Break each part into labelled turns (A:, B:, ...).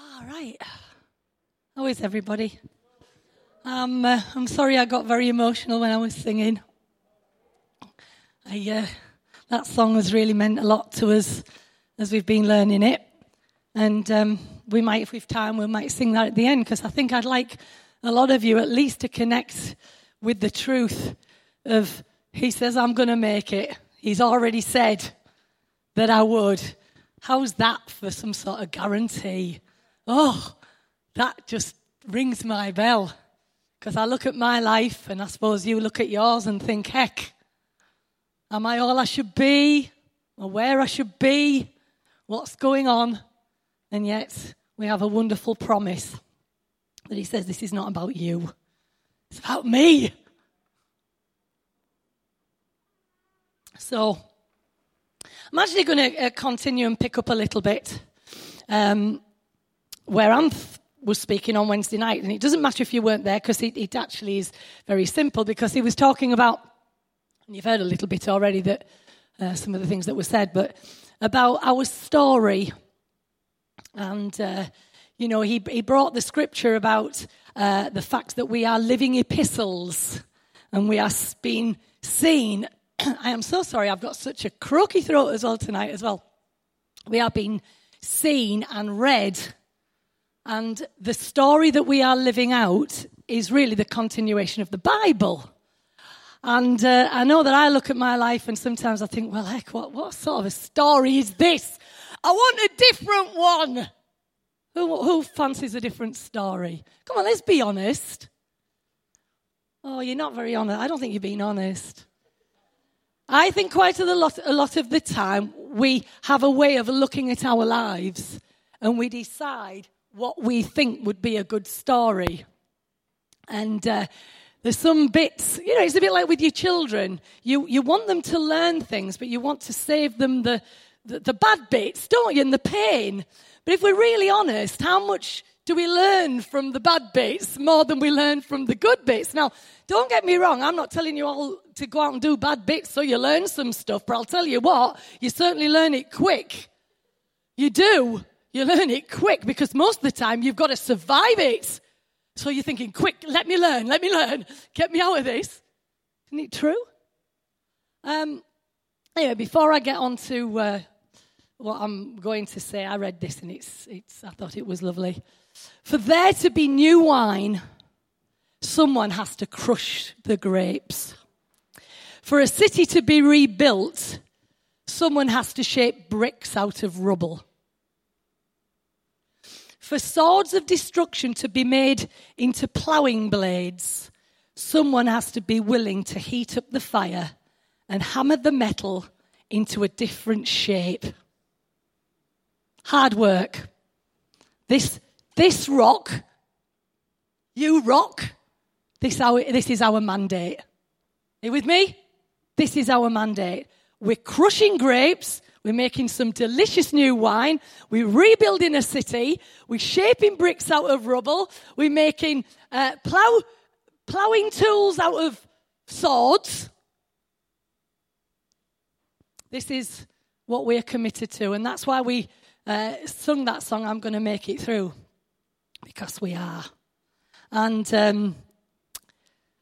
A: All right. How is everybody? Um, uh, I'm sorry I got very emotional when I was singing. I, uh, that song has really meant a lot to us as we've been learning it. And um, we might, if we've time, we might sing that at the end because I think I'd like a lot of you at least to connect with the truth of He says, I'm going to make it. He's already said that I would. How's that for some sort of guarantee? Oh, that just rings my bell. Because I look at my life, and I suppose you look at yours and think, heck, am I all I should be? Or where I should be? What's going on? And yet, we have a wonderful promise that He says, This is not about you, it's about me. So, I'm actually going to uh, continue and pick up a little bit um, where Anth was speaking on Wednesday night. And it doesn't matter if you weren't there because it, it, actually is very simple because he was talking about, and you've heard a little bit already that uh, some of the things that were said, but about our story. And, uh, you know, he, he brought the scripture about uh, the fact that we are living epistles and we are being seen I am so sorry, I've got such a croaky throat as well tonight, as well. We are being seen and read, and the story that we are living out is really the continuation of the Bible. And uh, I know that I look at my life and sometimes I think, well, heck, what, what sort of a story is this? I want a different one. Who, who fancies a different story? Come on, let's be honest. Oh, you're not very honest. I don't think you're being honest. I think quite a lot, a lot of the time we have a way of looking at our lives and we decide what we think would be a good story. And uh, there's some bits, you know, it's a bit like with your children. You, you want them to learn things, but you want to save them the, the, the bad bits, don't you, and the pain. But if we're really honest, how much do we learn from the bad bits more than we learn from the good bits? Now, don't get me wrong, I'm not telling you all to go out and do bad bits so you learn some stuff, but I'll tell you what, you certainly learn it quick. You do. You learn it quick because most of the time you've got to survive it. So you're thinking, quick, let me learn, let me learn, get me out of this. Isn't it true? Um, anyway, before I get on to uh, what I'm going to say, I read this and it's, it's, I thought it was lovely. For there to be new wine, someone has to crush the grapes. For a city to be rebuilt, someone has to shape bricks out of rubble. For swords of destruction to be made into ploughing blades, someone has to be willing to heat up the fire and hammer the metal into a different shape. Hard work. This this rock, you rock, this, our, this is our mandate. Are you with me? This is our mandate. We're crushing grapes. We're making some delicious new wine. We're rebuilding a city. We're shaping bricks out of rubble. We're making uh, plow, plowing tools out of swords. This is what we're committed to, and that's why we uh, sung that song, I'm going to make it through because we are. And um,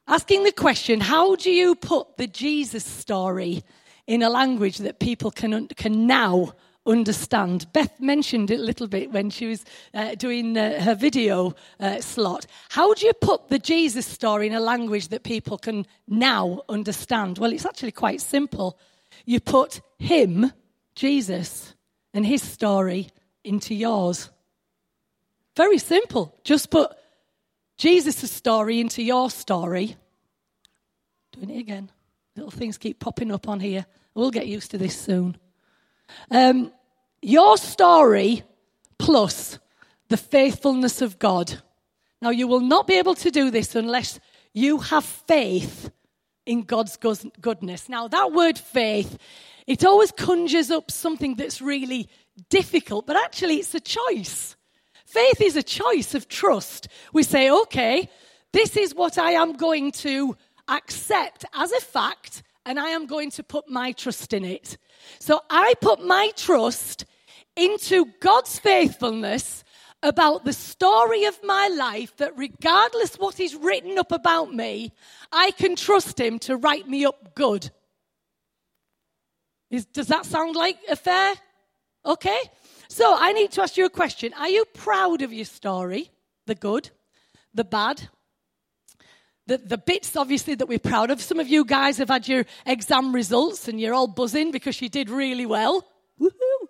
A: asking the question how do you put the Jesus story in a language that people can, can now understand. Beth mentioned it a little bit when she was uh, doing uh, her video uh, slot. How do you put the Jesus story in a language that people can now understand? Well, it's actually quite simple. You put him, Jesus, and his story into yours. Very simple. Just put Jesus' story into your story. Doing it again. Little things keep popping up on here. We'll get used to this soon. Um, your story plus the faithfulness of God. Now, you will not be able to do this unless you have faith in God's goodness. Now, that word faith, it always conjures up something that's really difficult, but actually, it's a choice. Faith is a choice of trust. We say, okay, this is what I am going to accept as a fact, and I am going to put my trust in it. So I put my trust into God's faithfulness about the story of my life that regardless what is written up about me, I can trust him to write me up good. Is, does that sound like a fair? Okay. So I need to ask you a question. Are you proud of your story? The good, the bad, the, the bits obviously that we're proud of. Some of you guys have had your exam results and you're all buzzing because you did really well. Woohoo!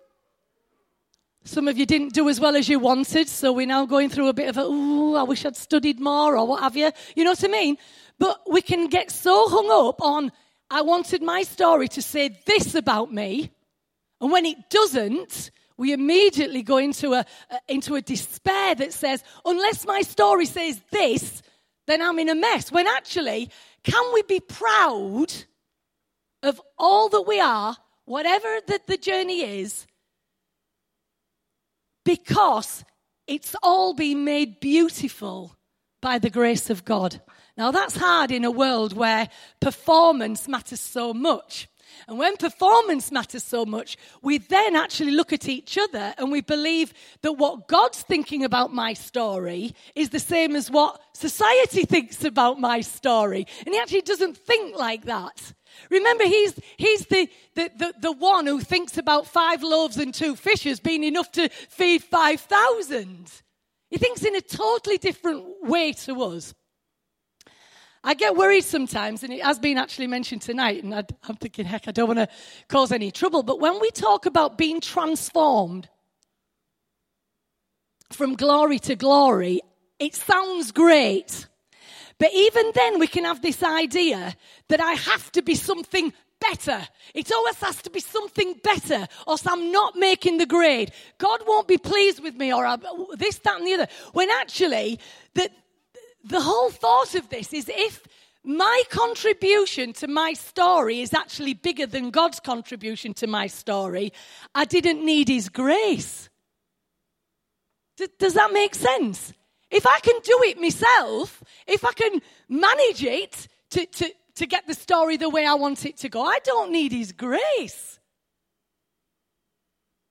A: Some of you didn't do as well as you wanted, so we're now going through a bit of a, ooh, I wish I'd studied more or what have you. You know what I mean? But we can get so hung up on, I wanted my story to say this about me. And when it doesn't, we immediately go into a, into a despair that says, unless my story says this, then I'm in a mess. When actually, can we be proud of all that we are, whatever the, the journey is, because it's all been made beautiful by the grace of God? Now, that's hard in a world where performance matters so much. And when performance matters so much, we then actually look at each other and we believe that what God's thinking about my story is the same as what society thinks about my story. And he actually doesn't think like that. Remember, he's, he's the, the, the, the one who thinks about five loaves and two fishes being enough to feed 5,000. He thinks in a totally different way to us. I get worried sometimes, and it has been actually mentioned tonight, and I, am thinking, heck, I don't want to cause any trouble. But when we talk about being transformed from glory to glory, it sounds great. But even then, we can have this idea that I have to be something better. It always has to be something better, or I'm not making the grade. God won't be pleased with me, or I, this, that, and the other. When actually, that the whole thought of this is if my contribution to my story is actually bigger than God's contribution to my story, I didn't need His grace. D- does that make sense? If I can do it myself, if I can manage it to, to, to get the story the way I want it to go, I don't need His grace.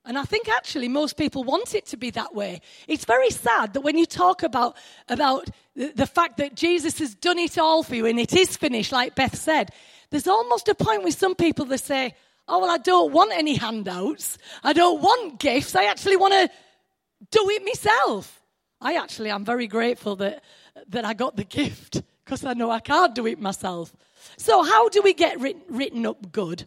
A: And I think actually most people want it to be that way. It's very sad that when you talk about, about the, fact that Jesus has done it all for you and it is finished, like Beth said, there's almost a point with some people that say, Oh, well, I don't want any handouts. I don't want gifts. I actually want to do it myself. I actually am very grateful that, that I got the gift because I know I can't do it myself. So, how do we get written, written up good?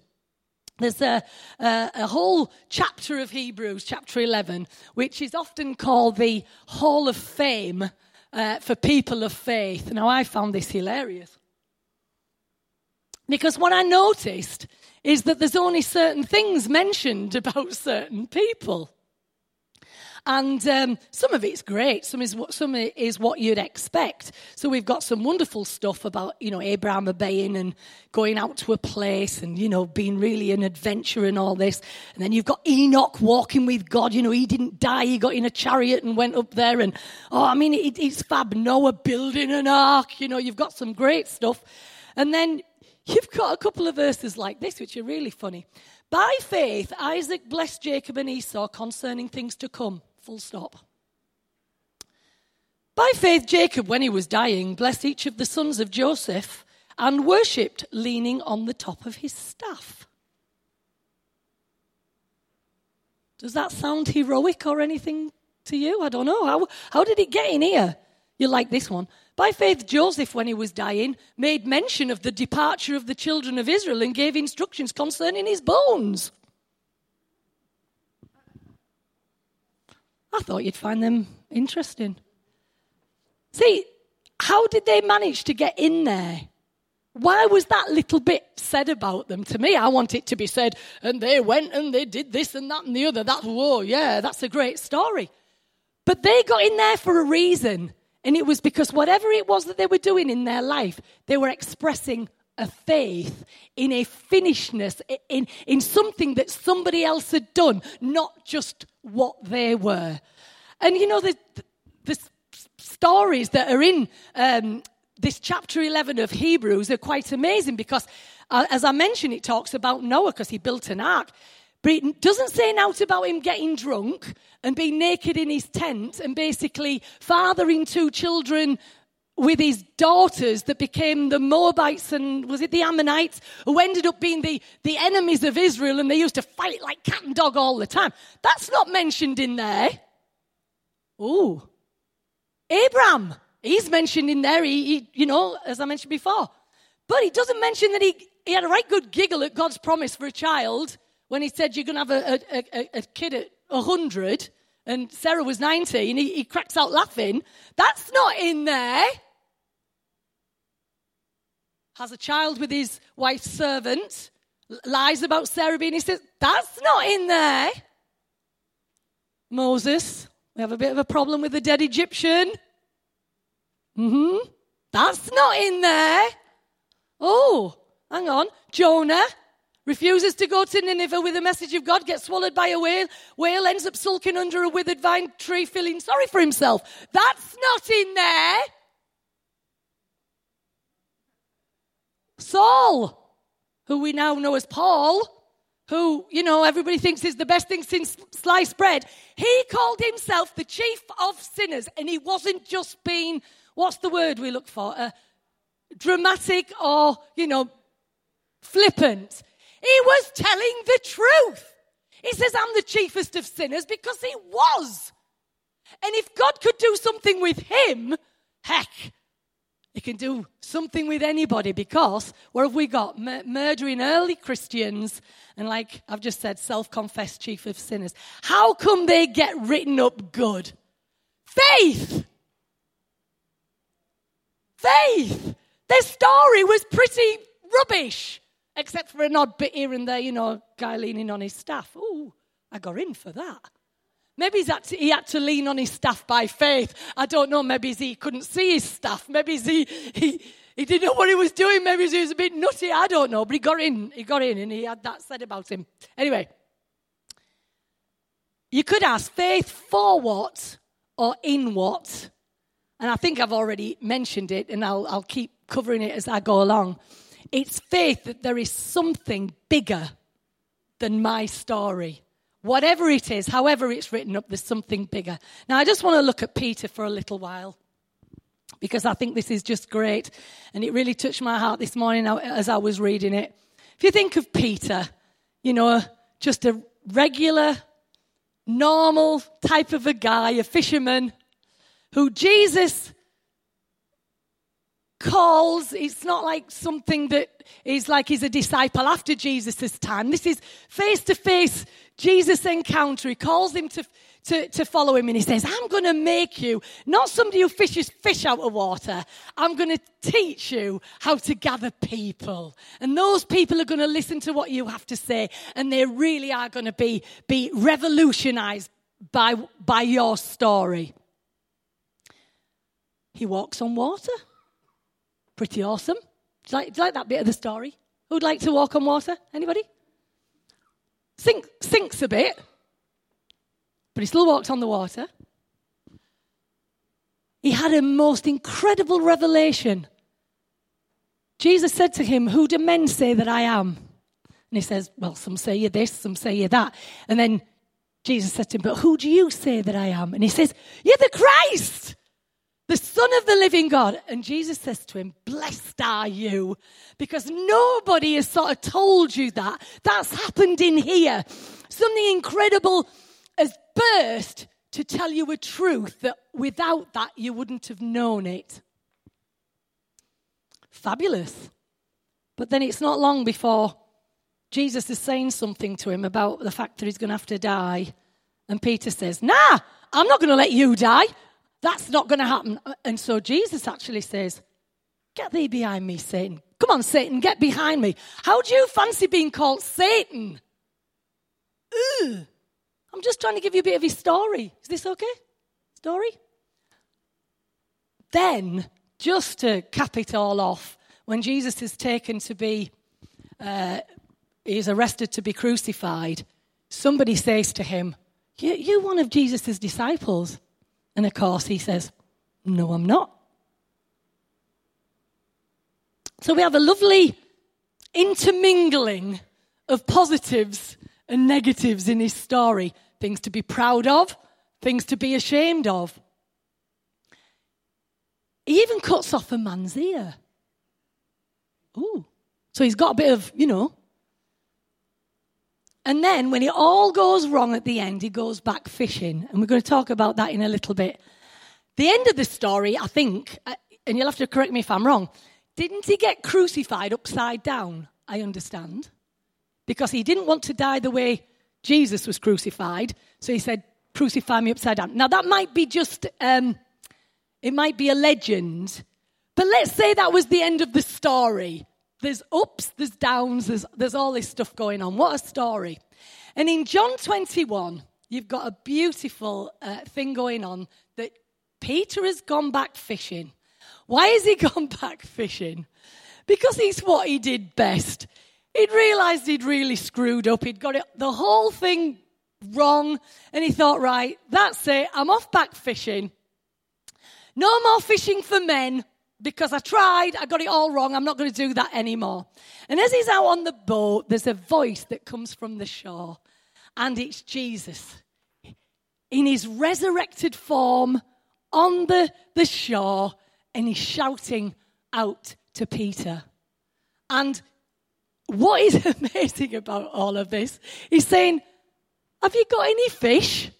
A: There's a, a, a, whole chapter of Hebrews, chapter 11, which is often called the Hall of Fame uh, for people of faith. Now, I found this hilarious. Because what I noticed is that there's only certain things mentioned about certain people. And um, some of it's great, some is, what, some is what you'd expect. So we've got some wonderful stuff about, you know, Abraham obeying and going out to a place and, you know, being really an adventure and all this. And then you've got Enoch walking with God. You know, he didn't die, he got in a chariot and went up there. And, oh, I mean, it, it's fab. Noah building an ark. You know, you've got some great stuff. And then you've got a couple of verses like this, which are really funny. By faith, Isaac blessed Jacob and Esau concerning things to come. Full stop. By faith, Jacob, when he was dying, blessed each of the sons of Joseph and worshipped, leaning on the top of his staff. Does that sound heroic or anything to you? I don't know. How, how did it get in here? You like this one. By faith, Joseph, when he was dying, made mention of the departure of the children of Israel and gave instructions concerning his bones. I thought you'd find them interesting. See, how did they manage to get in there? Why was that little bit said about them? To me, I want it to be said, and they went and they did this and that and the other. That, whoa, yeah, that's a great story. But they got in there for a reason. And it was because whatever it was that they were doing in their life, they were expressing a faith in a finishedness, in, in something that somebody else had done, not just what they were. And you know, the, the stories that are in um, this chapter 11 of Hebrews are quite amazing because, uh, as I mentioned, it talks about Noah because he built an ark. But it doesn't say out about him getting drunk and being naked in his tent and basically fathering two children with his daughters that became the Moabites and was it the Ammonites who ended up being the, the enemies of Israel and they used to fight like cat and dog all the time. That's not mentioned in there. Oh, Abraham, he's mentioned in there, he, he, you know, as I mentioned before. But he doesn't mention that he, he had a right good giggle at God's promise for a child when he said you're going to have a, a, a, a kid at 100 and Sarah was 90 and he, he cracks out laughing. That's not in there has a child with his wife's servant, lies about Sarah being his sister. That's not in there. Moses, we have a bit of a problem with the dead Egyptian. hmm That's not in there. Oh, hang on. Jonah refuses to go to Nineveh with the message of God, gets swallowed by a whale. Whale ends up sulking under a withered vine tree, feeling sorry for himself. That's not in there. Saul, who we now know as Paul, who, you know, everybody thinks is the best thing since sliced bread, he called himself the chief of sinners. And he wasn't just being, what's the word we look for? Uh, dramatic or, you know, flippant. He was telling the truth. He says, I'm the chiefest of sinners because he was. And if God could do something with him, heck, he can do something with anybody because where have we got? Murdering early Christians and, like I've just said, self confessed chief of sinners. How come they get written up good? Faith! Faith! Their story was pretty rubbish, except for an odd bit here and there, you know, guy leaning on his staff. Oh, I got in for that. Maybe he had to lean on his staff by faith. I don't know. Maybe he couldn't see his staff. Maybe he, he, he didn't know what he was doing. Maybe he was a bit nutty. I don't know. But he got in. He got in and he had that said about him. Anyway, you could ask faith for what or in what? And I think I've already mentioned it and I'll, I'll keep covering it as I go along. It's faith that there is something bigger than my story. Whatever it is, however it's written up, there's something bigger. Now, I just want to look at Peter for a little while because I think this is just great. And it really touched my heart this morning as I was reading it. If you think of Peter, you know, just a regular, normal type of a guy, a fisherman, who Jesus calls, it's not like something that is like he's a disciple after Jesus' time. This is face to face Jesus encounter. He calls him to, to, to follow him and he says, I'm going to make you not somebody who fishes fish out of water. I'm going to teach you how to gather people. And those people are going to listen to what you have to say and they really are going to be, be revolutionized by, by your story. He walks on water. Pretty awesome. Do you, like, do you like that bit of the story? Who'd like to walk on water? Anybody? Sink, sinks a bit, but he still walked on the water. He had a most incredible revelation. Jesus said to him, Who do men say that I am? And he says, Well, some say you this, some say you that. And then Jesus said to him, But who do you say that I am? And he says, You're the Christ the Son of the living God. And Jesus says to him, Blessed are you, because nobody has sort of told you that. That's happened in here. Something incredible has burst to tell you a truth that without that you wouldn't have known it. Fabulous. But then it's not long before Jesus is saying something to him about the fact that he's going to have to die. And Peter says, Nah, I'm not going to let you die. That's not going to happen. And so Jesus actually says, Get thee behind me, Satan. Come on, Satan, get behind me. How do you fancy being called Satan? Ugh. I'm just trying to give you a bit of his story. Is this okay? Story? Then, just to cap it all off, when Jesus is taken to be, uh, he's arrested to be crucified, somebody says to him, you, You're one of Jesus' disciples. And of course, he says, No, I'm not. So we have a lovely intermingling of positives and negatives in his story things to be proud of, things to be ashamed of. He even cuts off a man's ear. Ooh. So he's got a bit of, you know. And then when it all goes wrong at the end, he goes back fishing. And we're going to talk about that in a little bit. The end of the story, I think, uh, and you'll have to correct me if I'm wrong, didn't he get crucified upside down? I understand. Because he didn't want to die the way Jesus was crucified. So he said, Crucify me upside down. Now, that might be just, um, it might be a legend. But let's say that was the end of the story. There's ups, there's downs, there's, there's all this stuff going on. What a story. And in John 21, you've got a beautiful uh, thing going on that Peter has gone back fishing. Why has he gone back fishing? Because it's what he did best. He'd realized he'd really screwed up. He'd got it, the whole thing wrong. And he thought, right, that's it. I'm off back fishing. No more fishing for men because I tried, I got it all wrong. I'm not going to do that anymore. And as he's out on the boat, there's a voice that comes from the shore, and it's Jesus in his resurrected form on the, the shore, and he's shouting out to Peter. And what is amazing about all of this? He's saying, Have you got any fish?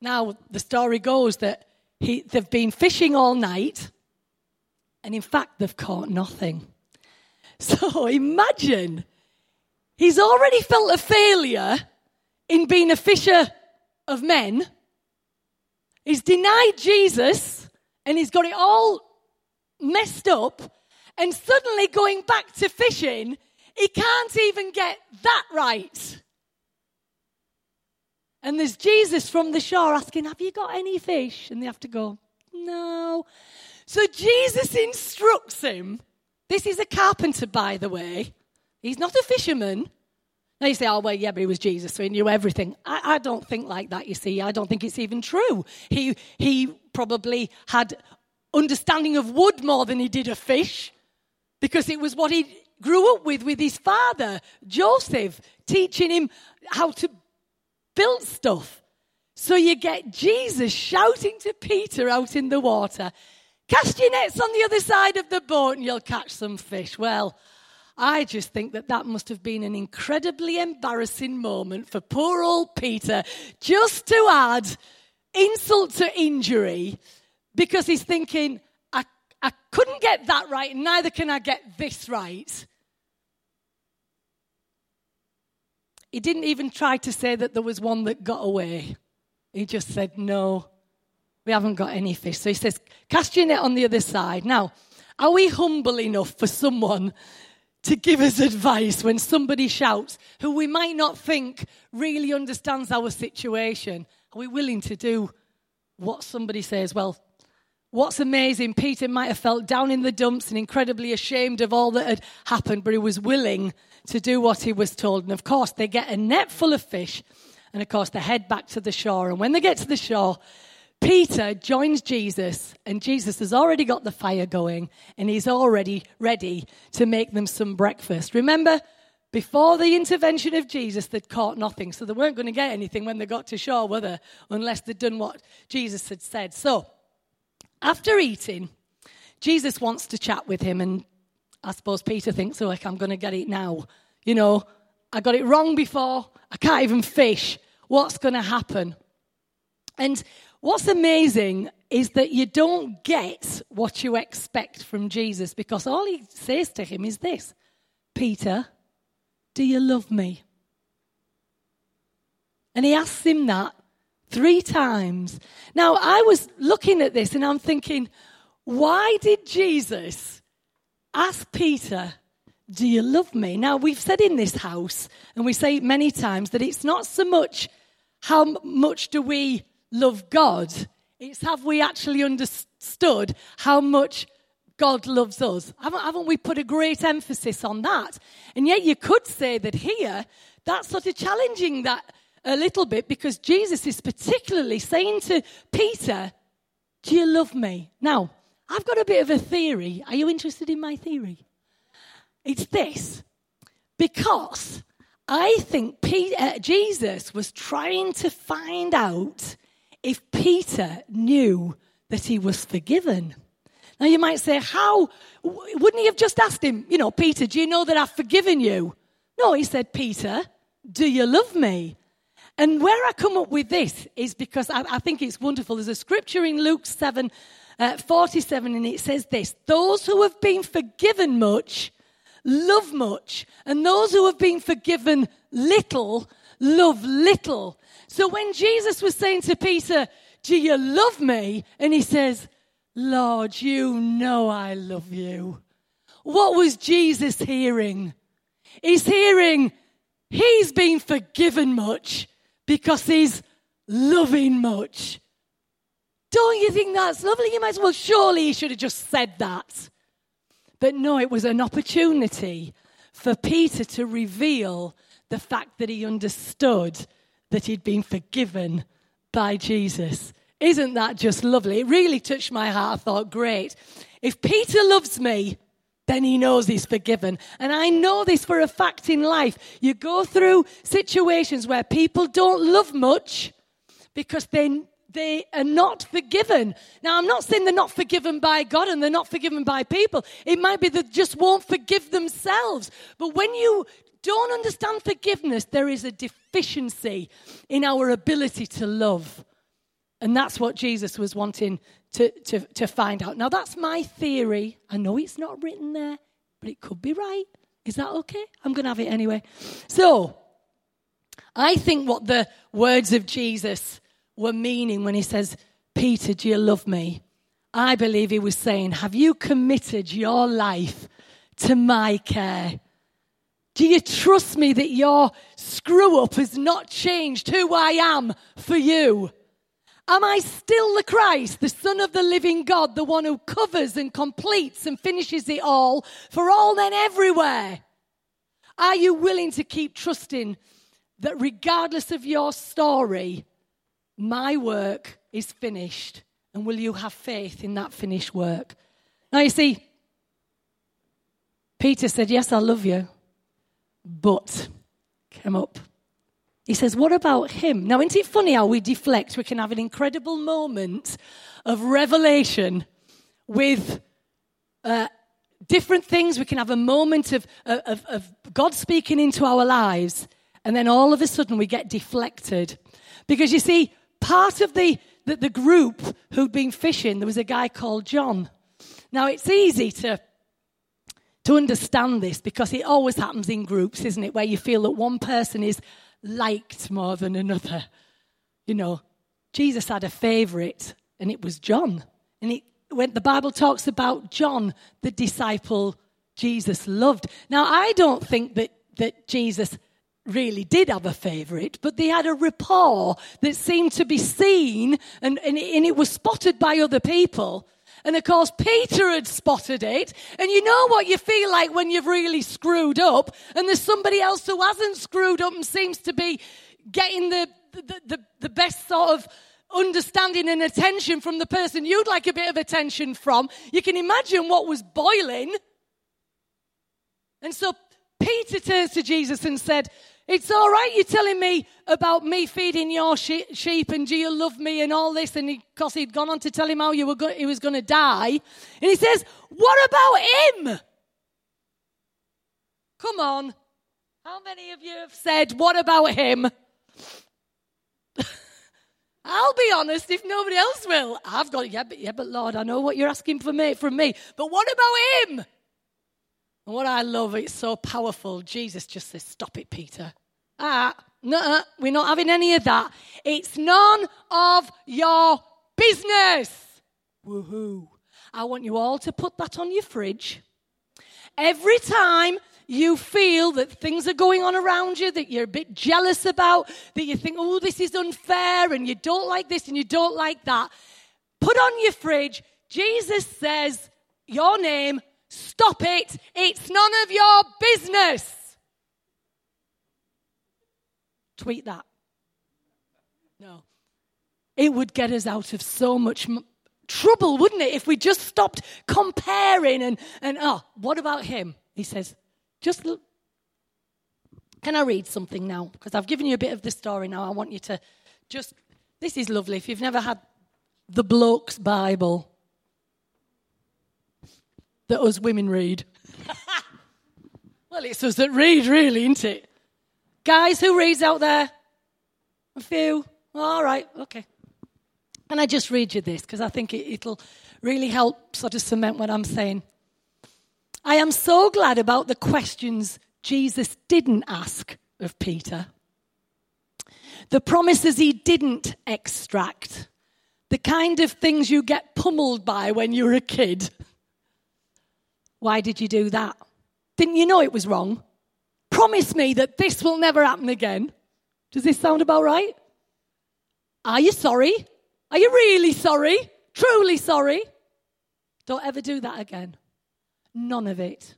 A: Now, the story goes that he, they've been fishing all night, and in fact, they've caught nothing. So imagine he's already felt a failure in being a fisher of men. He's denied Jesus, and he's got it all messed up. And suddenly, going back to fishing, he can't even get that right. And there's Jesus from the shore asking, Have you got any fish? And they have to go, No. So Jesus instructs him. This is a carpenter, by the way. He's not a fisherman. Now you say, oh, well, yeah, but he was Jesus, so he knew everything. I, I, don't think like that, you see. I don't think it's even true. He, he probably had understanding of wood more than he did of fish because it was what he grew up with with his father, Joseph, teaching him how to build stuff. So you get Jesus shouting to Peter out in the water, Cast your nets on the other side of the boat and you'll catch some fish. Well, I just think that that must have been an incredibly embarrassing moment for poor old Peter just to add insult to injury because he's thinking, I, I couldn't get that right, neither can I get this right. He didn't even try to say that there was one that got away. He just said, No, we haven't got any fish. So he says, Cast your net on the other side. Now, are we humble enough for someone to give us advice when somebody shouts who we might not think really understands our situation? Are we willing to do what somebody says? Well, what's amazing, Peter might have felt down in the dumps and incredibly ashamed of all that had happened, but he was willing to do what he was told. And of course, they get a net full of fish, and of course, they head back to the shore. And when they get to the shore, Peter joins Jesus, and Jesus has already got the fire going, and he's already ready to make them some breakfast. Remember, before the intervention of Jesus, they'd caught nothing, so they weren't going to get anything when they got to shore, were they? Unless they'd done what Jesus had said. So, after eating, Jesus wants to chat with him, and I suppose Peter thinks, oh, like, I'm going to get it now. You know, I got it wrong before. I can't even fish. What's going to happen? And what's amazing is that you don't get what you expect from Jesus because all he says to him is this Peter, do you love me? And he asks him that three times. Now, I was looking at this and I'm thinking, why did Jesus ask Peter, Do you love me? Now, we've said in this house, and we say many times, that it's not so much how much do we love God, it's have we actually understood how much God loves us. Haven't, haven't we put a great emphasis on that? And yet, you could say that here, that's sort of challenging that a little bit because Jesus is particularly saying to Peter, Do you love me? Now, I've got a bit of a theory. Are you interested in my theory? It's this because I think Peter, uh, Jesus was trying to find out if Peter knew that he was forgiven. Now you might say, how? Wouldn't he have just asked him, you know, Peter, do you know that I've forgiven you? No, he said, Peter, do you love me? And where I come up with this is because I, I think it's wonderful. There's a scripture in Luke 7 uh, 47, and it says this Those who have been forgiven much love much, and those who have been forgiven little love little. So when Jesus was saying to Peter, Do you love me? And he says, Lord, you know I love you. What was Jesus hearing? He's hearing, He's been forgiven much because He's loving much. Don't you think that's lovely? You might as well, surely he should have just said that. But no, it was an opportunity for Peter to reveal the fact that he understood that he'd been forgiven by Jesus. Isn't that just lovely? It really touched my heart. I thought, great. If Peter loves me, then he knows he's forgiven. And I know this for a fact in life. You go through situations where people don't love much because they they are not forgiven. Now, I'm not saying they're not forgiven by God and they're not forgiven by people. It might be they just won't forgive themselves. But when you don't understand forgiveness, there is a deficiency in our ability to love. And that's what Jesus was wanting to, to, to find out. Now, that's my theory. I know it's not written there, but it could be right. Is that okay? I'm going to have it anyway. So, I think what the words of Jesus were meaning when he says, Peter, do you love me? I believe he was saying, Have you committed your life to my care? Do you trust me that your screw up has not changed who I am for you? Am I still the Christ, the Son of the living God, the one who covers and completes and finishes it all for all men everywhere? Are you willing to keep trusting that regardless of your story, my work is finished. And will you have faith in that finished work? Now, you see, Peter said, Yes, I love you, but come up. He says, What about him? Now, isn't it funny how we deflect? We can have an incredible moment of revelation with uh, different things. We can have a moment of, of, of God speaking into our lives, and then all of a sudden we get deflected. Because you see, part of the, the, the group who'd been fishing, there was a guy called John. Now, it's easy to to understand this because it always happens in groups, isn't it? Where you feel that one person is liked more than another. You know, Jesus had a favorite, and it was John. And it, when the Bible talks about John, the disciple Jesus loved. Now, I don't think that, that Jesus really did have a favourite, but they had a rapport that seemed to be seen and, and, and it was spotted by other people. And of course, Peter had spotted it. And you know what you feel like when you've really screwed up, and there's somebody else who hasn't screwed up and seems to be getting the, the, the, the best sort of understanding and attention from the person you'd like a bit of attention from. You can imagine what was boiling. And so Peter turns to Jesus and said, it's all right, you're telling me about me feeding your sheep and do you love me and all this. And because he, had gone on to tell him how you were go- he was going to die. And he says, What about him? Come on. How many of you have said, What about him? I'll be honest, if nobody else will. I've got, yeah, but, yeah, but Lord, I know what you're asking for me, from me. But what about him? And what I love, it's so powerful. Jesus just says, Stop it, Peter. Ah, no, we're not having any of that. It's none of your business. Woohoo. I want you all to put that on your fridge. Every time you feel that things are going on around you that you're a bit jealous about, that you think, oh, this is unfair, and you don't like this and you don't like that, put on your fridge, Jesus says, Your name Stop it. It's none of your business. Tweet that. No. It would get us out of so much m- trouble, wouldn't it, if we just stopped comparing and, and, oh, what about him? He says, just look. Can I read something now? Because I've given you a bit of the story now. I want you to just. This is lovely. If you've never had the bloke's Bible that us women read. well, it's us that read, really, isn't it? Guys, who reads out there? A few. All right, okay. And I just read you this because I think it, it'll really help sort of cement what I'm saying. I am so glad about the questions Jesus didn't ask of Peter, the promises he didn't extract, the kind of things you get pummeled by when you're a kid. Why did you do that? Didn't you know it was wrong? Promise me that this will never happen again. Does this sound about right? Are you sorry? Are you really sorry? Truly sorry? Don't ever do that again. None of it.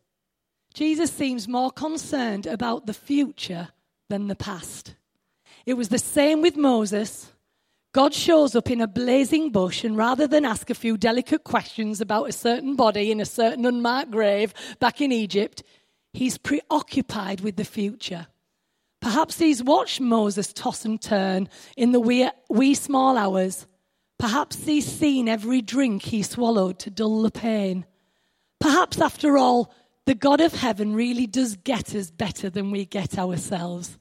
A: Jesus seems more concerned about the future than the past. It was the same with Moses. God shows up in a blazing bush, and rather than ask a few delicate questions about a certain body in a certain unmarked grave back in Egypt, he's preoccupied with the future. Perhaps he's watched Moses toss and turn in the wee, wee small hours. Perhaps he's seen every drink he swallowed to dull the pain. Perhaps, after all, the God of heaven really does get us better than we get ourselves.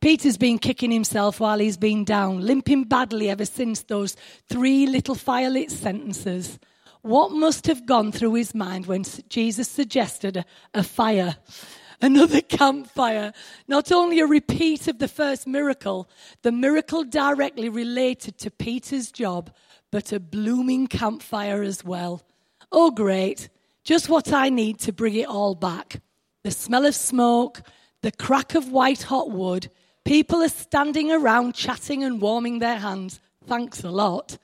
A: Peter's been kicking himself while he's been down, limping badly ever since those three little firelit sentences. What must have gone through his mind when Jesus suggested a, a fire? Another campfire. Not only a repeat of the first miracle, the miracle directly related to Peter's job, but a blooming campfire as well. Oh, great. Just what I need to bring it all back. The smell of smoke, the crack of white hot wood. People are standing around chatting and warming their hands. Thanks a lot.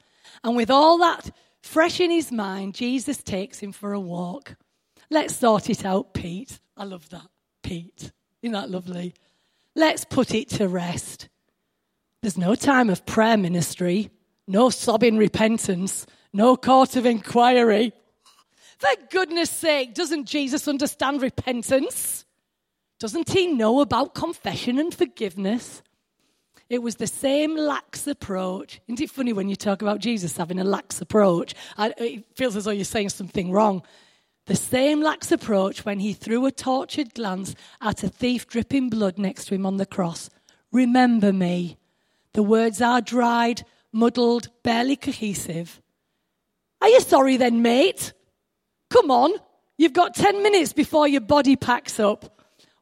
A: And with all that fresh in his mind, Jesus takes him for a walk. Let's sort it out, Pete. I love that. Pete. Isn't that lovely? Let's put it to rest. There's no time of prayer ministry, no sobbing repentance, no court of inquiry. For goodness sake, doesn't Jesus understand repentance? Doesn't he know about confession and forgiveness? It was the same lax approach. Isn't it funny when you talk about Jesus having a lax approach? It feels as though you're saying something wrong. The same lax approach when he threw a tortured glance at a thief dripping blood next to him on the cross. Remember me. The words are dried, muddled, barely cohesive. Are you sorry then, mate? Come on, you've got 10 minutes before your body packs up.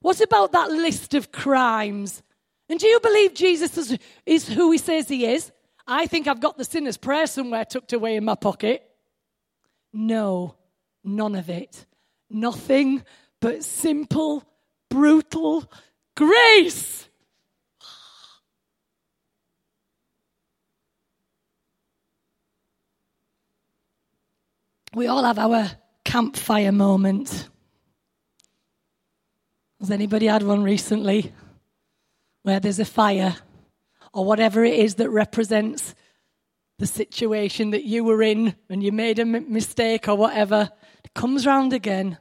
A: What about that list of crimes? And do you believe Jesus is, is who he says he is? I think I've got the sinner's prayer somewhere tucked away in my pocket. No. None of it. Nothing but simple, brutal grace. We all have our campfire moment. Has anybody had one recently where there's a fire or whatever it is that represents the situation that you were in and you made a m- mistake or whatever? It comes round again.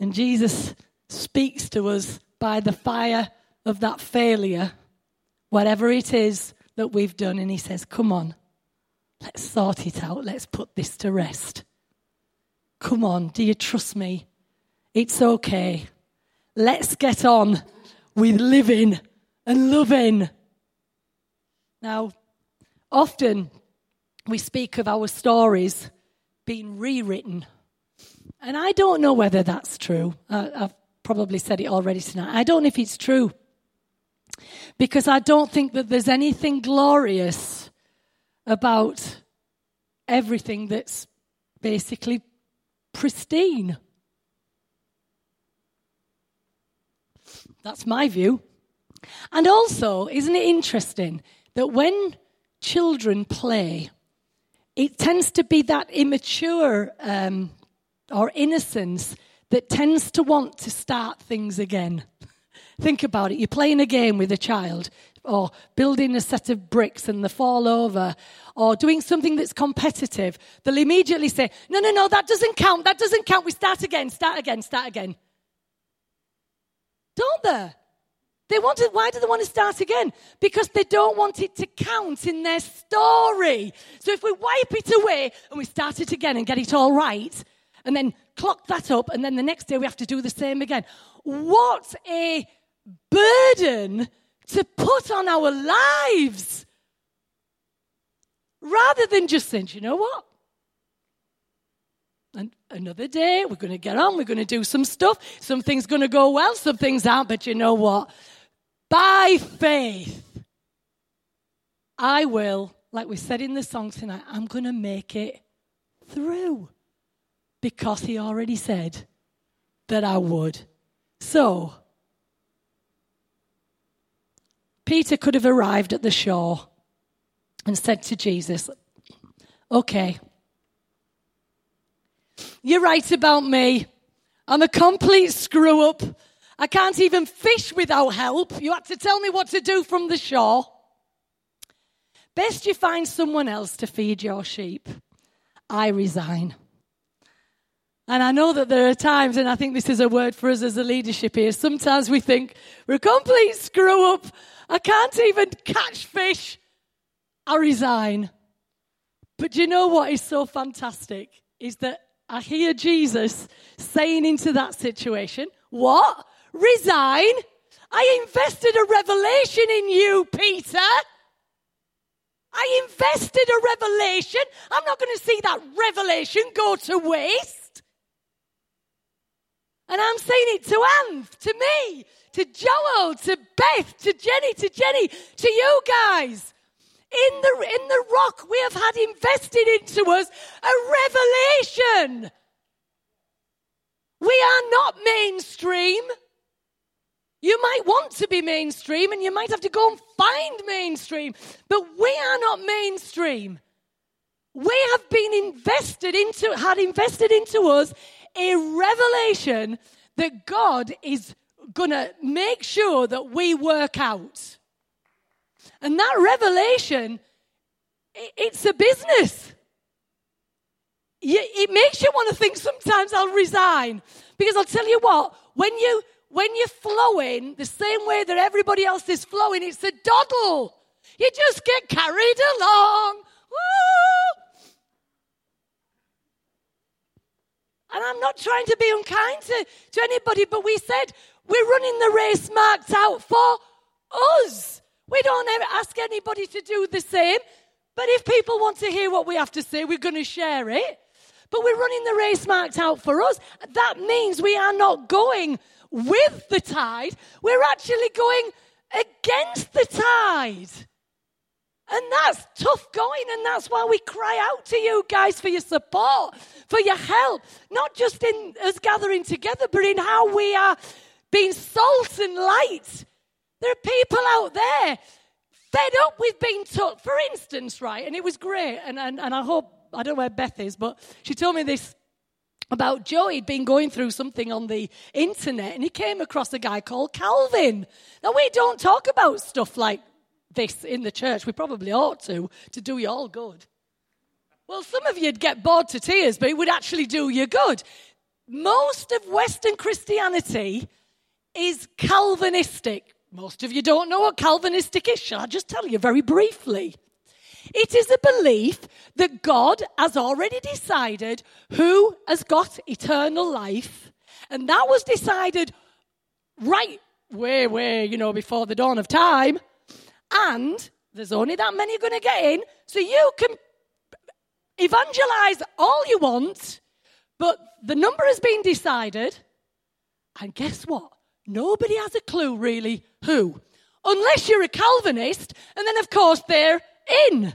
A: And Jesus speaks to us by the fire of that failure, whatever it is that we've done. And he says, Come on, let's sort it out. Let's put this to rest. Come on, do you trust me? It's okay. Let's get on with living and loving. Now, often we speak of our stories being rewritten. And I don't know whether that's true. Uh, I've probably said it already tonight. I don't know if it's true. Because I don't think that there's anything glorious about everything that's basically pristine. That's my view. And also, isn't it interesting that when children play, it tends to be that immature um, or innocence that tends to want to start things again. Think about it. You're playing a game with a child, or building a set of bricks and they fall over, or doing something that's competitive. They'll immediately say, No, no, no, that doesn't count. That doesn't count. We start again, start again, start again. Don't they? They want to, why do they want to start again? Because they don't want it to count in their story. So if we wipe it away and we start it again and get it all right, and then clock that up, and then the next day we have to do the same again. What a burden to put on our lives rather than just saying, you know what? And another day, we're going to get on, we're going to do some stuff. Something's going to go well, some things aren't, but you know what? By faith, I will, like we said in the song tonight, I'm going to make it through because he already said that I would. So, Peter could have arrived at the shore and said to Jesus, Okay, you're right about me. I'm a complete screw up. I can't even fish without help. You had to tell me what to do from the shore. Best you find someone else to feed your sheep. I resign. And I know that there are times, and I think this is a word for us as a leadership here. Sometimes we think we're a complete screw up. I can't even catch fish. I resign. But you know what is so fantastic? Is that I hear Jesus saying into that situation, What? Resign? I invested a revelation in you, Peter. I invested a revelation. I'm not going to see that revelation go to waste. And I'm saying it to Anne, to me, to Joel, to Beth, to Jenny, to Jenny, to you guys. In the, in the rock, we have had invested into us a revelation. We are not mainstream. You might want to be mainstream and you might have to go and find mainstream, but we are not mainstream. We have been invested into, had invested into us a revelation that God is going to make sure that we work out. And that revelation, it's a business. It makes you want to think sometimes I'll resign. Because I'll tell you what, when, you, when you're flowing the same way that everybody else is flowing, it's a doddle. You just get carried along. Woo! And I'm not trying to be unkind to, to anybody, but we said we're running the race marked out for us. We don't ask anybody to do the same. But if people want to hear what we have to say, we're going to share it. But we're running the race marked out for us. That means we are not going with the tide, we're actually going against the tide. And that's tough going, and that's why we cry out to you guys for your support, for your help, not just in us gathering together, but in how we are being salt and light. There are people out there fed up with being told, for instance, right? And it was great, and, and, and I hope, I don't know where Beth is, but she told me this about Joe. He'd been going through something on the internet and he came across a guy called Calvin. Now, we don't talk about stuff like this in the church. We probably ought to, to do you all good. Well, some of you'd get bored to tears, but it would actually do you good. Most of Western Christianity is Calvinistic. Most of you don't know what Calvinistic is. Shall I just tell you very briefly? It is a belief that God has already decided who has got eternal life, and that was decided right way, way, you know, before the dawn of time. And there's only that many going to get in, so you can evangelize all you want, but the number has been decided. And guess what? Nobody has a clue really who, unless you're a Calvinist, and then of course they're in.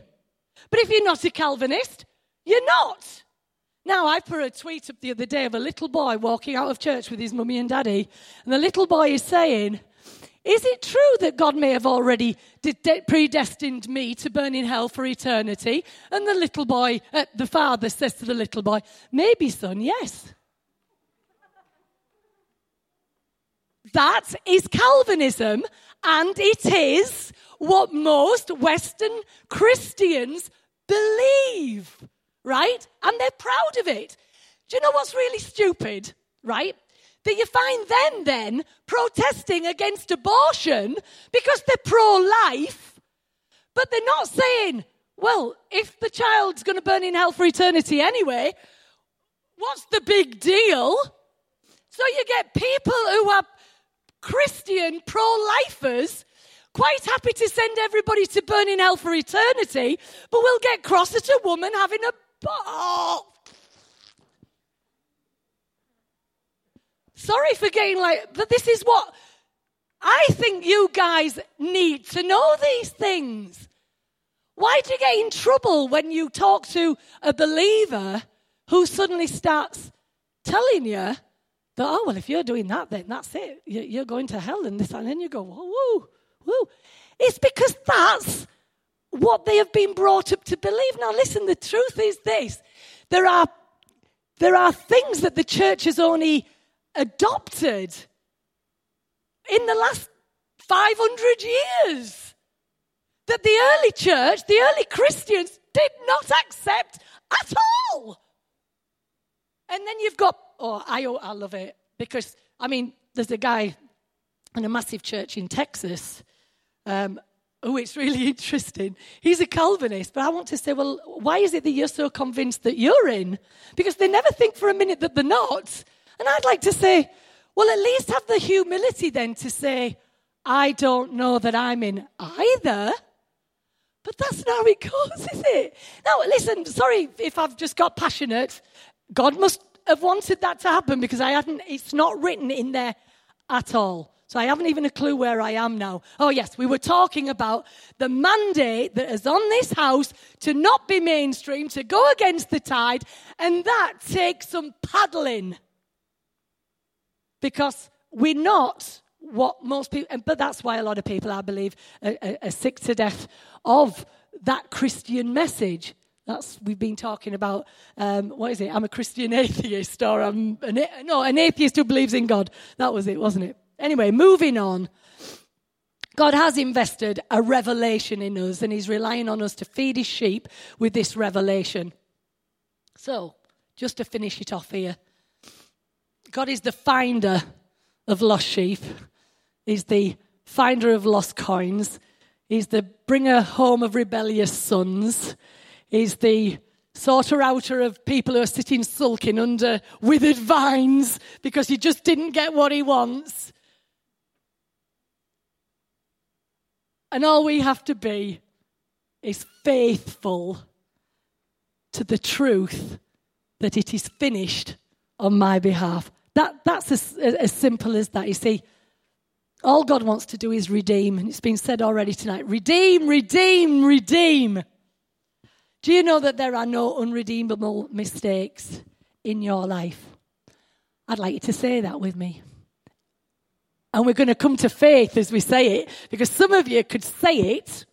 A: But if you're not a Calvinist, you're not. Now, I put a tweet up the other day of a little boy walking out of church with his mummy and daddy, and the little boy is saying, Is it true that God may have already predestined me to burn in hell for eternity? And the little boy, uh, the father says to the little boy, Maybe, son, yes. That is Calvinism, and it is what most Western Christians believe, right? And they're proud of it. Do you know what's really stupid, right? that you find them then protesting against abortion because they're pro life, but they're not saying, well, if the child's going to burn in hell for eternity anyway, what's the big deal? So you get people who are Christian pro lifers quite happy to send everybody to burn in hell for eternity, but we'll get cross at a woman having a. Oh. Sorry for getting like, but this is what I think you guys need to know these things. Why do you get in trouble when you talk to a believer who suddenly starts telling you oh, well, if you're doing that, then that's it. You're going to hell and this, and then you go, whoa, whoa, whoa. It's because that's what they have been brought up to believe. Now, listen, the truth is this there are, there are things that the church has only adopted in the last 500 years that the early church, the early Christians, did not accept at all. And then you've got, oh, I, I love it because, I mean, there's a guy in a massive church in Texas um, who it's really interesting. He's a Calvinist, but I want to say, well, why is it that you're so convinced that you're in? Because they never think for a minute that they're not. And I'd like to say, well, at least have the humility then to say, I don't know that I'm in either. But that's not how it goes, is it? Now, listen, sorry if I've just got passionate. God must have wanted that to happen because I hadn't, it's not written in there at all. So I haven't even a clue where I am now. Oh, yes, we were talking about the mandate that is on this house to not be mainstream, to go against the tide, and that takes some paddling because we're not what most people, but that's why a lot of people, I believe, are, are, are sick to death of that Christian message. That's we've been talking about. Um, what is it? I'm a Christian atheist, or I'm an, no, an atheist who believes in God. That was it, wasn't it? Anyway, moving on. God has invested a revelation in us, and He's relying on us to feed His sheep with this revelation. So, just to finish it off here, God is the finder of lost sheep, He's the finder of lost coins, He's the bringer home of rebellious sons, He's the sorter outer of people who are sitting sulking under withered vines because he just didn't get what he wants. And all we have to be is faithful to the truth that it is finished on my behalf. That, that's as, as simple as that. You see, all God wants to do is redeem. And it's been said already tonight redeem, redeem, redeem. Do you know that there are no unredeemable mistakes in your life? I'd like you to say that with me. And we're going to come to faith as we say it, because some of you could say it,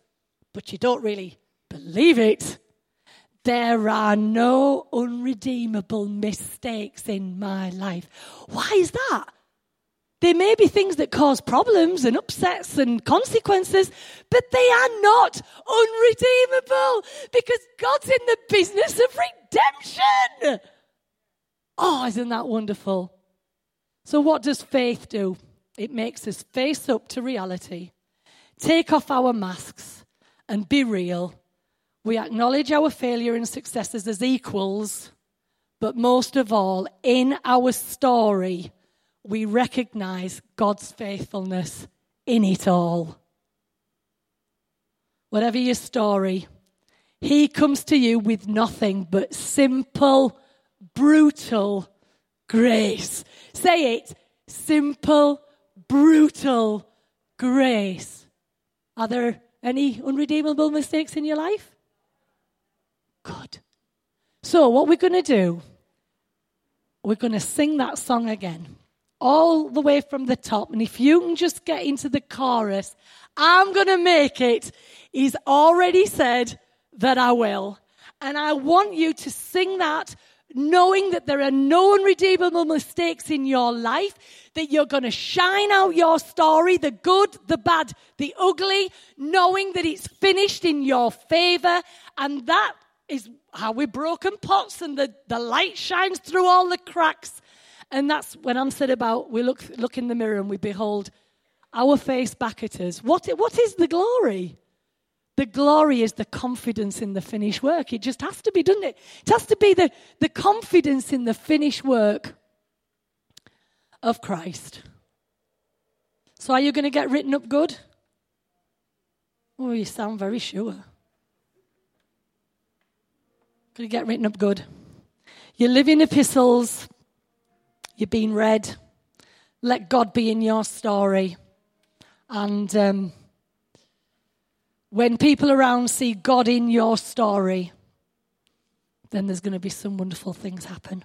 A: but you don't really believe it. There are no unredeemable mistakes in my life. Why is that? There may be things that cause problems and upsets and consequences, but they are not unredeemable because God's in the business of redemption. Oh, isn't that wonderful? So, what does faith do? It makes us face up to reality, take off our masks, and be real we acknowledge our failure and successes as equals, but most of all, in our story, we recognize God's faithfulness in it all. Whatever your story, He comes to you with nothing but simple, brutal grace. Say it simple, brutal grace. Are there any unredeemable mistakes in your life? Good. So, what we're going to do, we're going to sing that song again, all the way from the top. And if you can just get into the chorus, I'm going to make it. He's already said that I will. And I want you to sing that knowing that there are no unredeemable mistakes in your life, that you're going to shine out your story, the good, the bad, the ugly, knowing that it's finished in your favor. And that is how we're broken pots and the, the light shines through all the cracks. And that's when I'm said about we look, look in the mirror and we behold our face back at us. What, what is the glory? The glory is the confidence in the finished work. It just has to be, doesn't it? It has to be the, the confidence in the finished work of Christ. So, are you going to get written up good? Oh, you sound very sure. Going to get written up good. You're living epistles. You're been read. Let God be in your story. And um, when people around see God in your story, then there's going to be some wonderful things happen.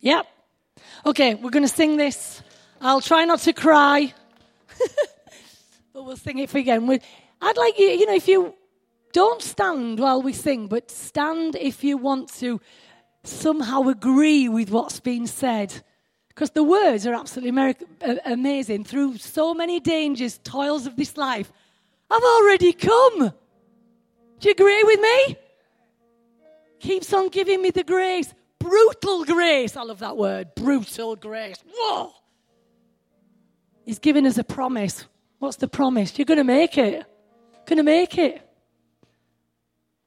A: Yep. Okay, we're going to sing this. I'll try not to cry, but we'll sing it for you again. I'd like you, you know, if you don't stand while we sing, but stand if you want to somehow agree with what's been said. Because the words are absolutely amazing. Through so many dangers, toils of this life, I've already come. Do you agree with me? Keeps on giving me the grace. Brutal grace. I love that word. Brutal grace. Whoa. He's given us a promise. What's the promise? You're going to make it. Going to make it.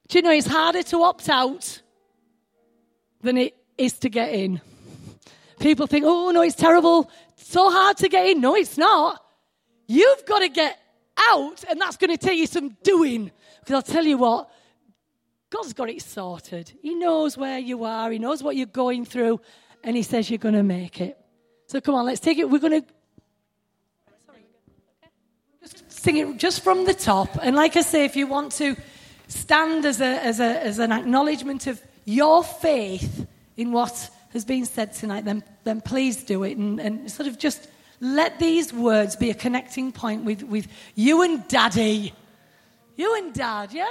A: Do you know it's harder to opt out than it is to get in? People think, oh, no, it's terrible. It's so hard to get in. No, it's not. You've got to get out, and that's going to take you some doing. Because I'll tell you what, God's got it sorted. He knows where you are, He knows what you're going through, and He says you're going to make it. So come on, let's take it. We're going to just sing it just from the top. And like I say, if you want to stand as, a, as, a, as an acknowledgement of your faith in what has been said tonight, then, then please do it and, and sort of just let these words be a connecting point with, with you and daddy. You and dad, yeah?